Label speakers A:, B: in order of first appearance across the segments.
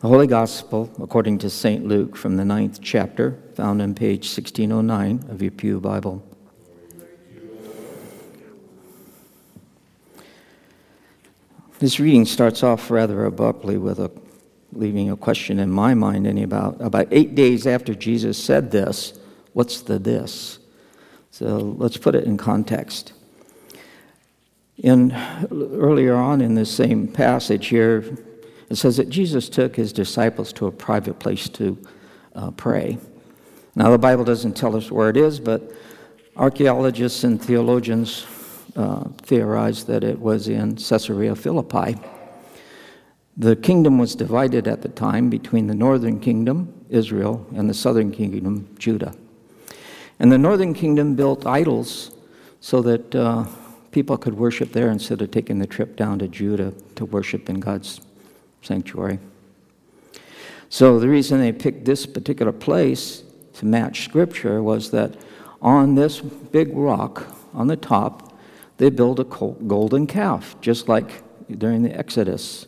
A: The Holy Gospel, according to St. Luke, from the ninth chapter, found on page 1609 of your Pew Bible. This reading starts off rather abruptly with a leaving a question in my mind any about about eight days after Jesus said this, what's the this? So let's put it in context. In earlier on in this same passage here, it says that Jesus took his disciples to a private place to uh, pray. Now, the Bible doesn't tell us where it is, but archaeologists and theologians uh, theorize that it was in Caesarea Philippi. The kingdom was divided at the time between the northern kingdom, Israel, and the southern kingdom, Judah. And the northern kingdom built idols so that uh, people could worship there instead of taking the trip down to Judah to worship in God's sanctuary. So the reason they picked this particular place to match scripture was that on this big rock on the top, they built a golden calf, just like during the Exodus.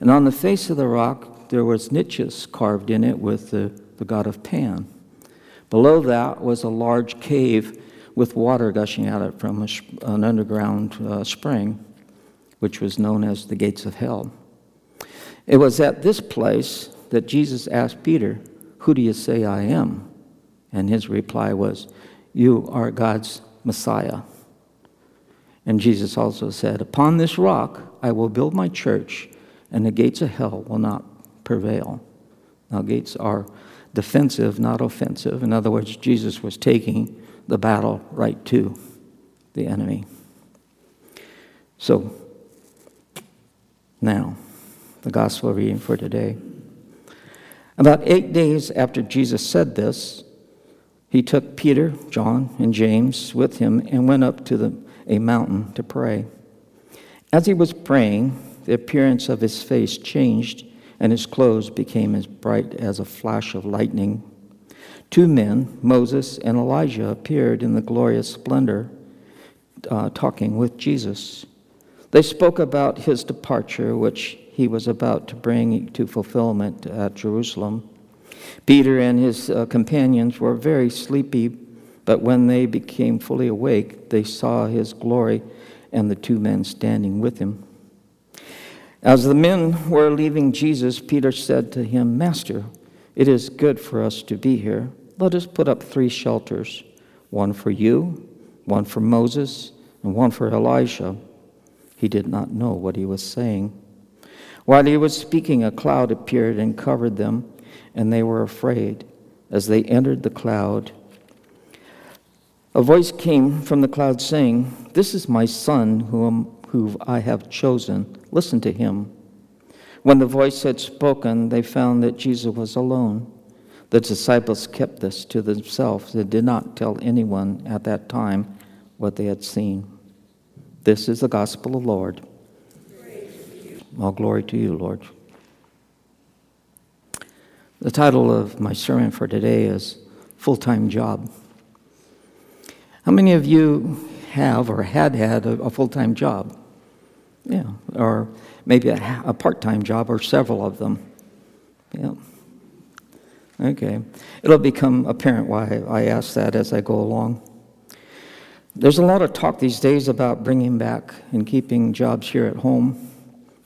A: And on the face of the rock, there was niches carved in it with the, the god of Pan. Below that was a large cave with water gushing out of it from a, an underground uh, spring, which was known as the gates of hell. It was at this place that Jesus asked Peter, Who do you say I am? And his reply was, You are God's Messiah. And Jesus also said, Upon this rock I will build my church, and the gates of hell will not prevail. Now, gates are defensive, not offensive. In other words, Jesus was taking the battle right to the enemy. So, now, the gospel reading for today. About eight days after Jesus said this, he took Peter, John, and James with him and went up to the, a mountain to pray. As he was praying, the appearance of his face changed, and his clothes became as bright as a flash of lightning. Two men, Moses and Elijah, appeared in the glorious splendor, uh, talking with Jesus. They spoke about his departure, which he was about to bring to fulfillment at Jerusalem. Peter and his uh, companions were very sleepy, but when they became fully awake, they saw his glory and the two men standing with him. As the men were leaving Jesus, Peter said to him, Master, it is good for us to be here. Let us put up three shelters one for you, one for Moses, and one for Elijah. He did not know what he was saying. While he was speaking, a cloud appeared and covered them, and they were afraid. As they entered the cloud, a voice came from the cloud saying, This is my son whom, whom I have chosen. Listen to him. When the voice had spoken, they found that Jesus was alone. The disciples kept this to themselves. They did not tell anyone at that time what they had seen. This is the gospel of the Lord. All glory to you, Lord. The title of my sermon for today is Full Time Job. How many of you have or had had a, a full time job? Yeah, or maybe a, a part time job or several of them. Yeah. Okay. It'll become apparent why I ask that as I go along. There's a lot of talk these days about bringing back and keeping jobs here at home.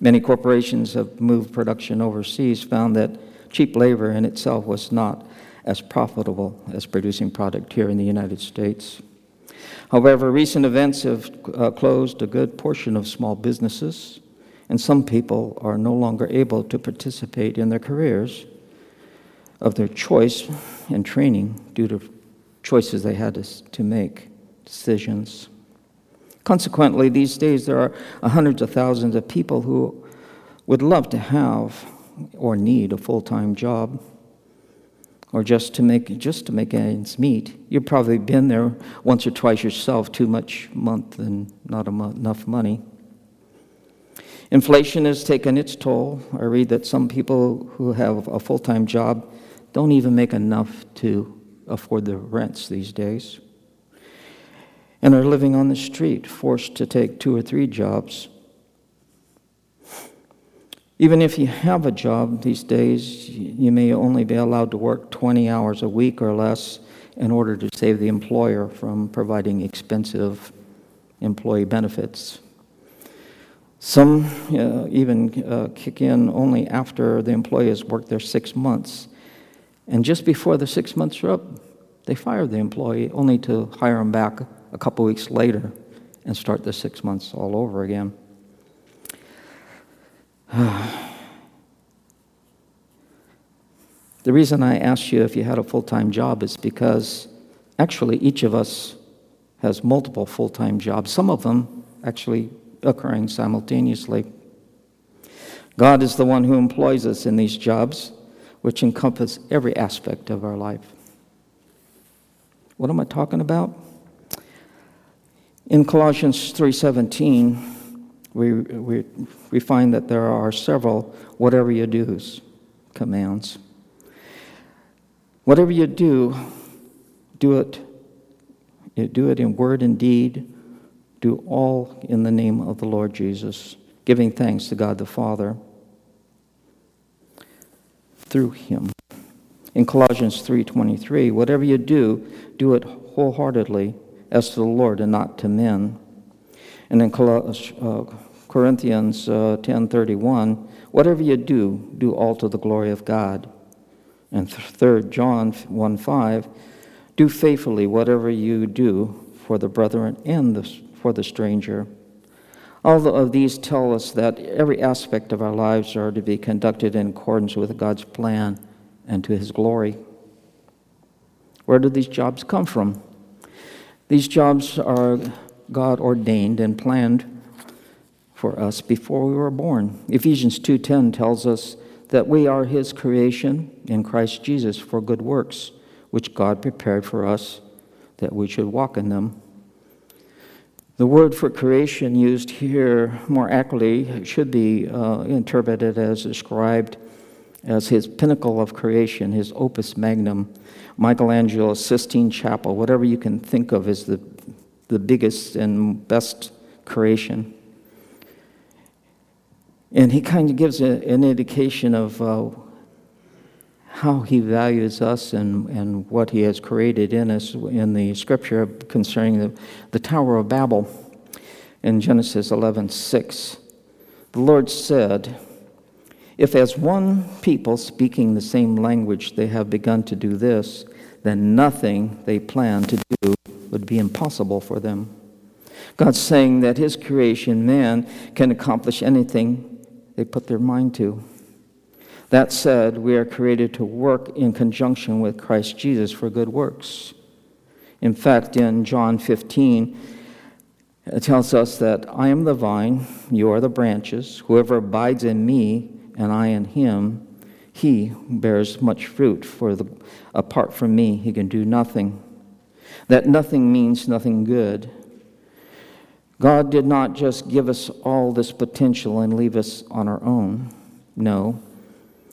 A: Many corporations have moved production overseas, found that cheap labor in itself was not as profitable as producing product here in the United States. However, recent events have uh, closed a good portion of small businesses, and some people are no longer able to participate in their careers of their choice and training due to choices they had to, to make, decisions. Consequently, these days there are hundreds of thousands of people who would love to have or need a full-time job or just to make just to make ends meet. You've probably been there once or twice yourself, too much month and not enough money. Inflation has taken its toll. I read that some people who have a full-time job don't even make enough to afford the rents these days and are living on the street, forced to take two or three jobs. Even if you have a job these days, you may only be allowed to work 20 hours a week or less in order to save the employer from providing expensive employee benefits. Some uh, even uh, kick in only after the employee has worked there six months. And just before the six months are up, they fire the employee only to hire him back a couple weeks later and start the six months all over again. the reason I asked you if you had a full time job is because actually each of us has multiple full time jobs, some of them actually occurring simultaneously. God is the one who employs us in these jobs, which encompass every aspect of our life. What am I talking about? In Colossians 3:17, we, we, we find that there are several whatever you do's commands. Whatever you do, do it. Do it in word and deed. Do all in the name of the Lord Jesus, giving thanks to God the Father through him. In Colossians 3:23, whatever you do, do it wholeheartedly as to the Lord and not to men and in uh, Corinthians uh, 10:31, whatever you do, do all to the glory of God. And 3 John 1:5, do faithfully whatever you do for the brethren and the, for the stranger. All of these tell us that every aspect of our lives are to be conducted in accordance with God's plan and to his glory. Where do these jobs come from? These jobs are God ordained and planned for us before we were born. Ephesians 2:10 tells us that we are his creation in Christ Jesus for good works, which God prepared for us that we should walk in them. The word for creation used here more accurately should be uh, interpreted as described as his pinnacle of creation, his opus magnum, Michelangelo's Sistine Chapel, whatever you can think of as the the biggest and best creation. And he kind of gives a, an indication of uh, how he values us and, and what he has created in us in the scripture concerning the, the Tower of Babel in Genesis 11 6. The Lord said, If as one people speaking the same language they have begun to do this, then nothing they plan to do would be impossible for them. God's saying that His creation, man, can accomplish anything they put their mind to. That said, we are created to work in conjunction with Christ Jesus for good works. In fact, in John 15, it tells us that I am the vine, you are the branches. Whoever abides in me and I in him, he bears much fruit, for the, apart from me, he can do nothing that nothing means nothing good. God did not just give us all this potential and leave us on our own. No.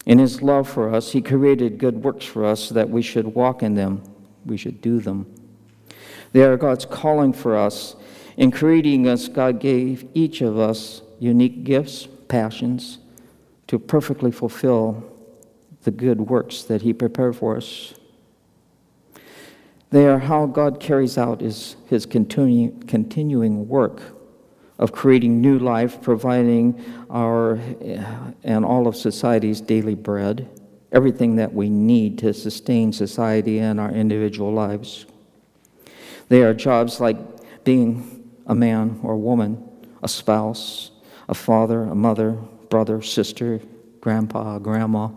A: In His love for us, He created good works for us that we should walk in them, we should do them. They are God's calling for us. In creating us, God gave each of us unique gifts, passions, to perfectly fulfill the good works that He prepared for us. They are how God carries out his, his continu, continuing work of creating new life, providing our eh, and all of society's daily bread, everything that we need to sustain society and our individual lives. They are jobs like being a man or a woman, a spouse, a father, a mother, brother, sister, grandpa, grandma,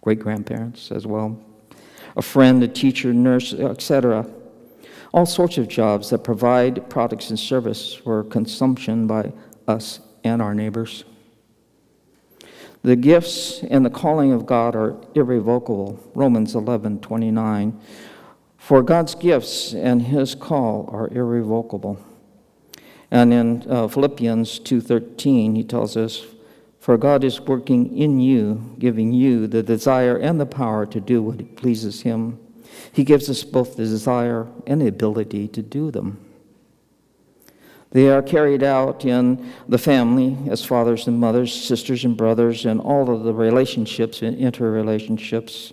A: great grandparents as well, a friend, a teacher, nurse, etc. All sorts of jobs that provide products and service for consumption by us and our neighbors. The gifts and the calling of God are irrevocable. Romans 11 29. For God's gifts and his call are irrevocable. And in uh, Philippians 2:13 he tells us for God is working in you, giving you the desire and the power to do what pleases Him. He gives us both the desire and the ability to do them. They are carried out in the family as fathers and mothers, sisters and brothers, and all of the relationships and interrelationships.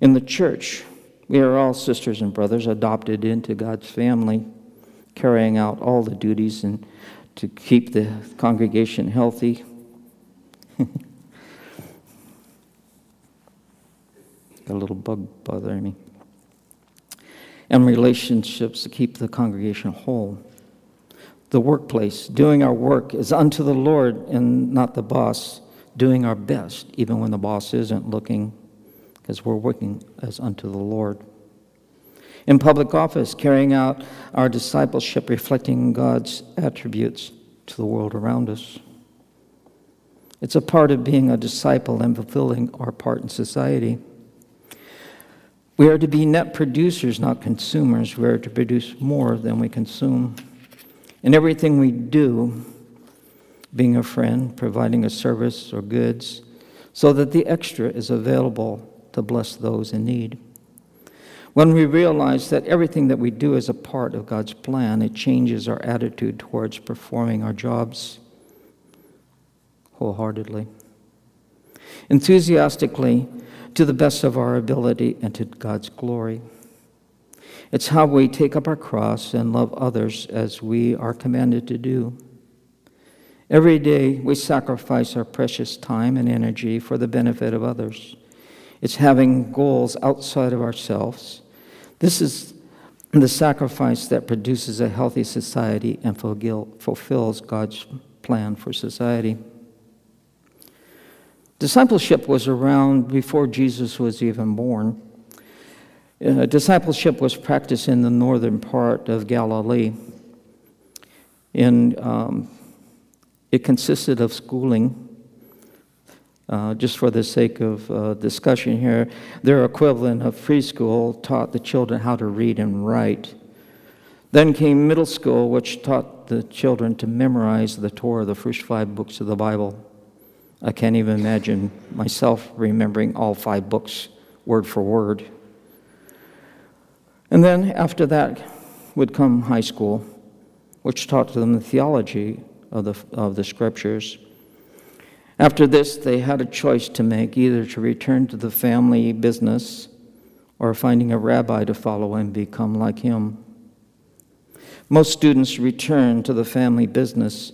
A: In the church, we are all sisters and brothers adopted into God's family, carrying out all the duties and to keep the congregation healthy. Got a little bug bothering me. And relationships to keep the congregation whole. The workplace, doing our work is unto the Lord and not the boss, doing our best, even when the boss isn't looking, because we're working as unto the Lord. In public office, carrying out our discipleship, reflecting God's attributes to the world around us. It's a part of being a disciple and fulfilling our part in society. We are to be net producers, not consumers. We are to produce more than we consume. In everything we do, being a friend, providing a service or goods, so that the extra is available to bless those in need. When we realize that everything that we do is a part of God's plan, it changes our attitude towards performing our jobs wholeheartedly, enthusiastically, to the best of our ability and to God's glory. It's how we take up our cross and love others as we are commanded to do. Every day we sacrifice our precious time and energy for the benefit of others. It's having goals outside of ourselves. This is the sacrifice that produces a healthy society and fulfills God's plan for society. Discipleship was around before Jesus was even born. Uh, discipleship was practiced in the northern part of Galilee. And um, it consisted of schooling. Uh, just for the sake of uh, discussion here, their equivalent of preschool taught the children how to read and write. Then came middle school, which taught the children to memorize the Torah, the first five books of the Bible. I can't even imagine myself remembering all five books word for word. And then after that would come high school, which taught them the theology of the, of the scriptures. After this, they had a choice to make either to return to the family business or finding a rabbi to follow and become like him. Most students return to the family business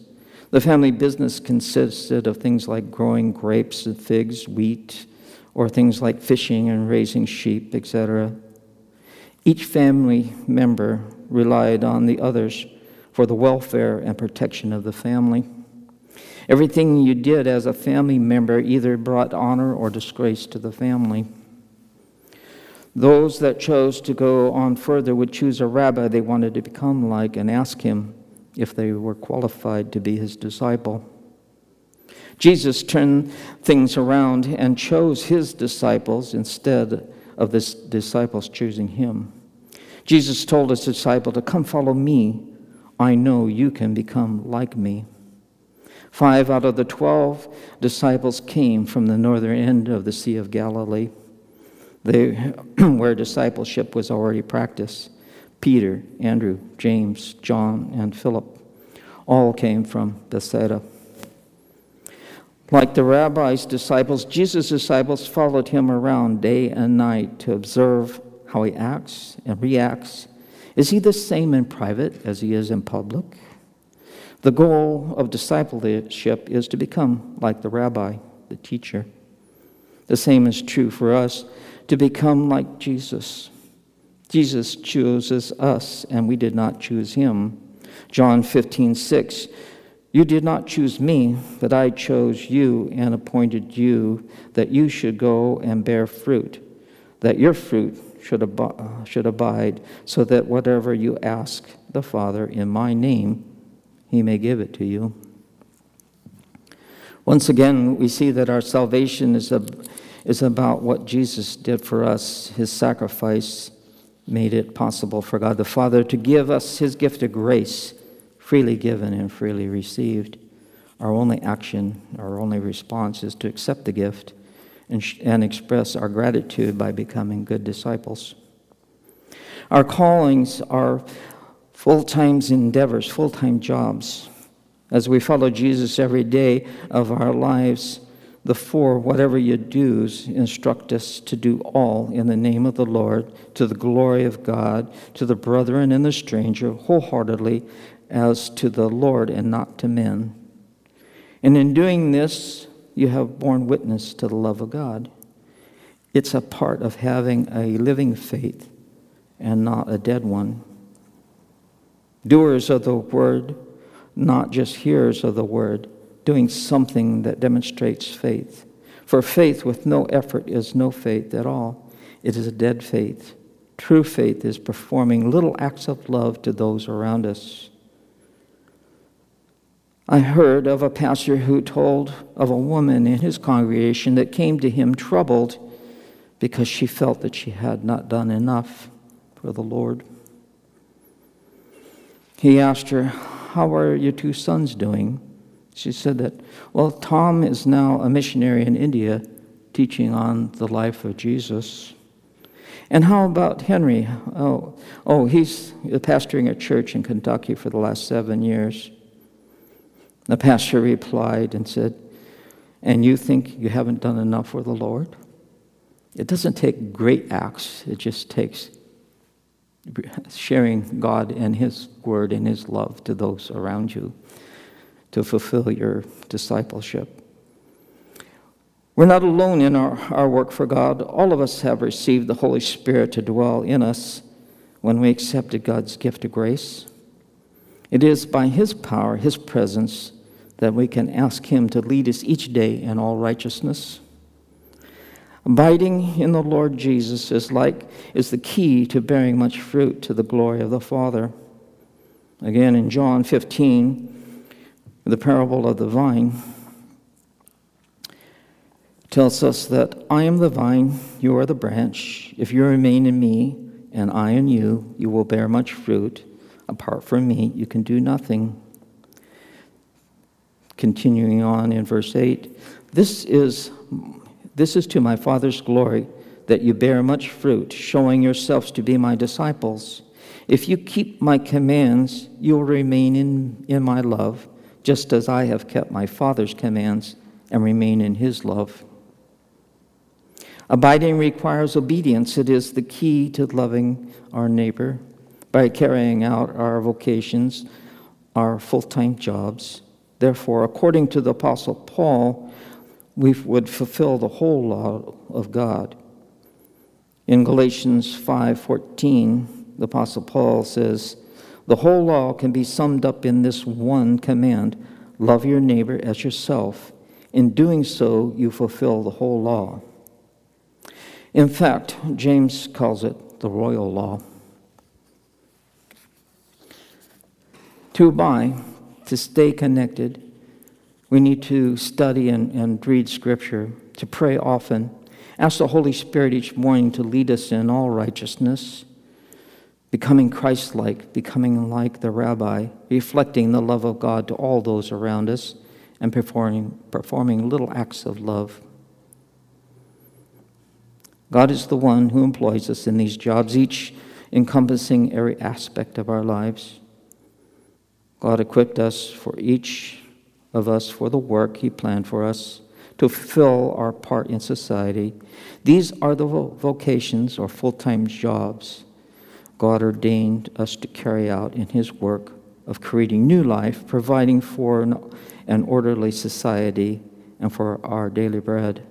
A: the family business consisted of things like growing grapes and figs, wheat, or things like fishing and raising sheep, etc. Each family member relied on the others for the welfare and protection of the family. Everything you did as a family member either brought honor or disgrace to the family. Those that chose to go on further would choose a rabbi they wanted to become like and ask him if they were qualified to be his disciple. Jesus turned things around and chose his disciples instead of the disciples choosing him. Jesus told his disciple to come follow me. I know you can become like me. Five out of the twelve disciples came from the northern end of the Sea of Galilee, they, where discipleship was already practiced. Peter, Andrew, James, John, and Philip all came from Bethsaida. Like the rabbi's disciples, Jesus' disciples followed him around day and night to observe how he acts and reacts. Is he the same in private as he is in public? The goal of discipleship is to become like the rabbi, the teacher. The same is true for us to become like Jesus. Jesus chooses us, and we did not choose him. John 15, 6. You did not choose me, but I chose you and appointed you that you should go and bear fruit, that your fruit should, ab- should abide, so that whatever you ask the Father in my name, he may give it to you. Once again, we see that our salvation is, a, is about what Jesus did for us, his sacrifice made it possible for God the Father to give us his gift of grace, freely given and freely received. Our only action, our only response is to accept the gift and, and express our gratitude by becoming good disciples. Our callings are full time endeavors, full time jobs. As we follow Jesus every day of our lives, the four whatever you do's instruct us to do all in the name of the Lord, to the glory of God, to the brethren and the stranger, wholeheartedly, as to the Lord and not to men. And in doing this, you have borne witness to the love of God. It's a part of having a living faith and not a dead one. Doers of the word, not just hearers of the word, doing something that demonstrates faith. For faith with no effort is no faith at all, it is a dead faith. True faith is performing little acts of love to those around us. I heard of a pastor who told of a woman in his congregation that came to him troubled because she felt that she had not done enough for the Lord. He asked her, How are your two sons doing? She said that, Well, Tom is now a missionary in India teaching on the life of Jesus. And how about Henry? Oh, oh he's pastoring a church in Kentucky for the last seven years. The pastor replied and said, And you think you haven't done enough for the Lord? It doesn't take great acts, it just takes sharing God and His word and His love to those around you to fulfill your discipleship. We're not alone in our, our work for God. All of us have received the Holy Spirit to dwell in us when we accepted God's gift of grace. It is by His power, His presence, that we can ask Him to lead us each day in all righteousness. Abiding in the Lord Jesus is like is the key to bearing much fruit to the glory of the Father. Again in John 15, the parable of the vine tells us that I am the vine, you are the branch. If you remain in me and I in you, you will bear much fruit. Apart from me, you can do nothing. Continuing on in verse 8, this is this is to my Father's glory that you bear much fruit, showing yourselves to be my disciples. If you keep my commands, you will remain in, in my love, just as I have kept my Father's commands and remain in his love. Abiding requires obedience. It is the key to loving our neighbor by carrying out our vocations, our full time jobs. Therefore, according to the Apostle Paul, we would fulfill the whole law of God. In Galatians 5:14, the apostle Paul says, "The whole law can be summed up in this one command: love your neighbor as yourself. In doing so, you fulfill the whole law." In fact, James calls it the royal law. To abide, to stay connected, we need to study and, and read Scripture, to pray often, ask the Holy Spirit each morning to lead us in all righteousness, becoming Christ like, becoming like the rabbi, reflecting the love of God to all those around us, and performing, performing little acts of love. God is the one who employs us in these jobs, each encompassing every aspect of our lives. God equipped us for each of us for the work He planned for us to fulfill our part in society. These are the vocations or full time jobs God ordained us to carry out in His work of creating new life, providing for an orderly society, and for our daily bread.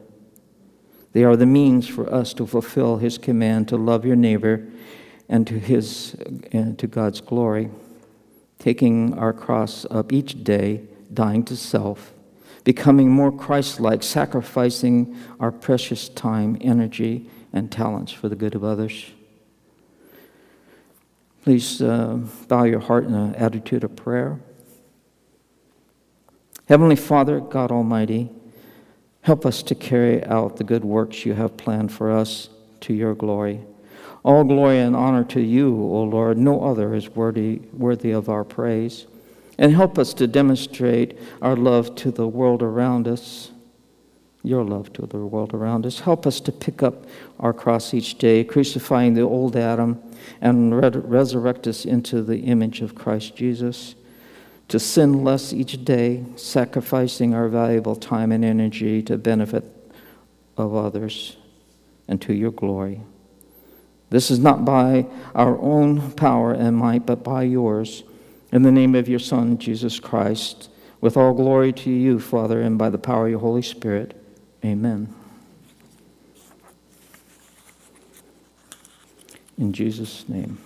A: They are the means for us to fulfill His command to love your neighbor and to, his, and to God's glory, taking our cross up each day dying to self, becoming more Christ like, sacrificing our precious time, energy, and talents for the good of others. Please uh, bow your heart in an attitude of prayer. Heavenly Father, God Almighty, help us to carry out the good works you have planned for us to your glory. All glory and honor to you, O Lord. No other is worthy, worthy of our praise and help us to demonstrate our love to the world around us. Your love to the world around us. Help us to pick up our cross each day, crucifying the old Adam, and re- resurrect us into the image of Christ Jesus. To sin less each day, sacrificing our valuable time and energy to benefit of others and to your glory. This is not by our own power and might, but by yours. In the name of your Son, Jesus Christ, with all glory to you, Father, and by the power of your Holy Spirit. Amen. In Jesus' name.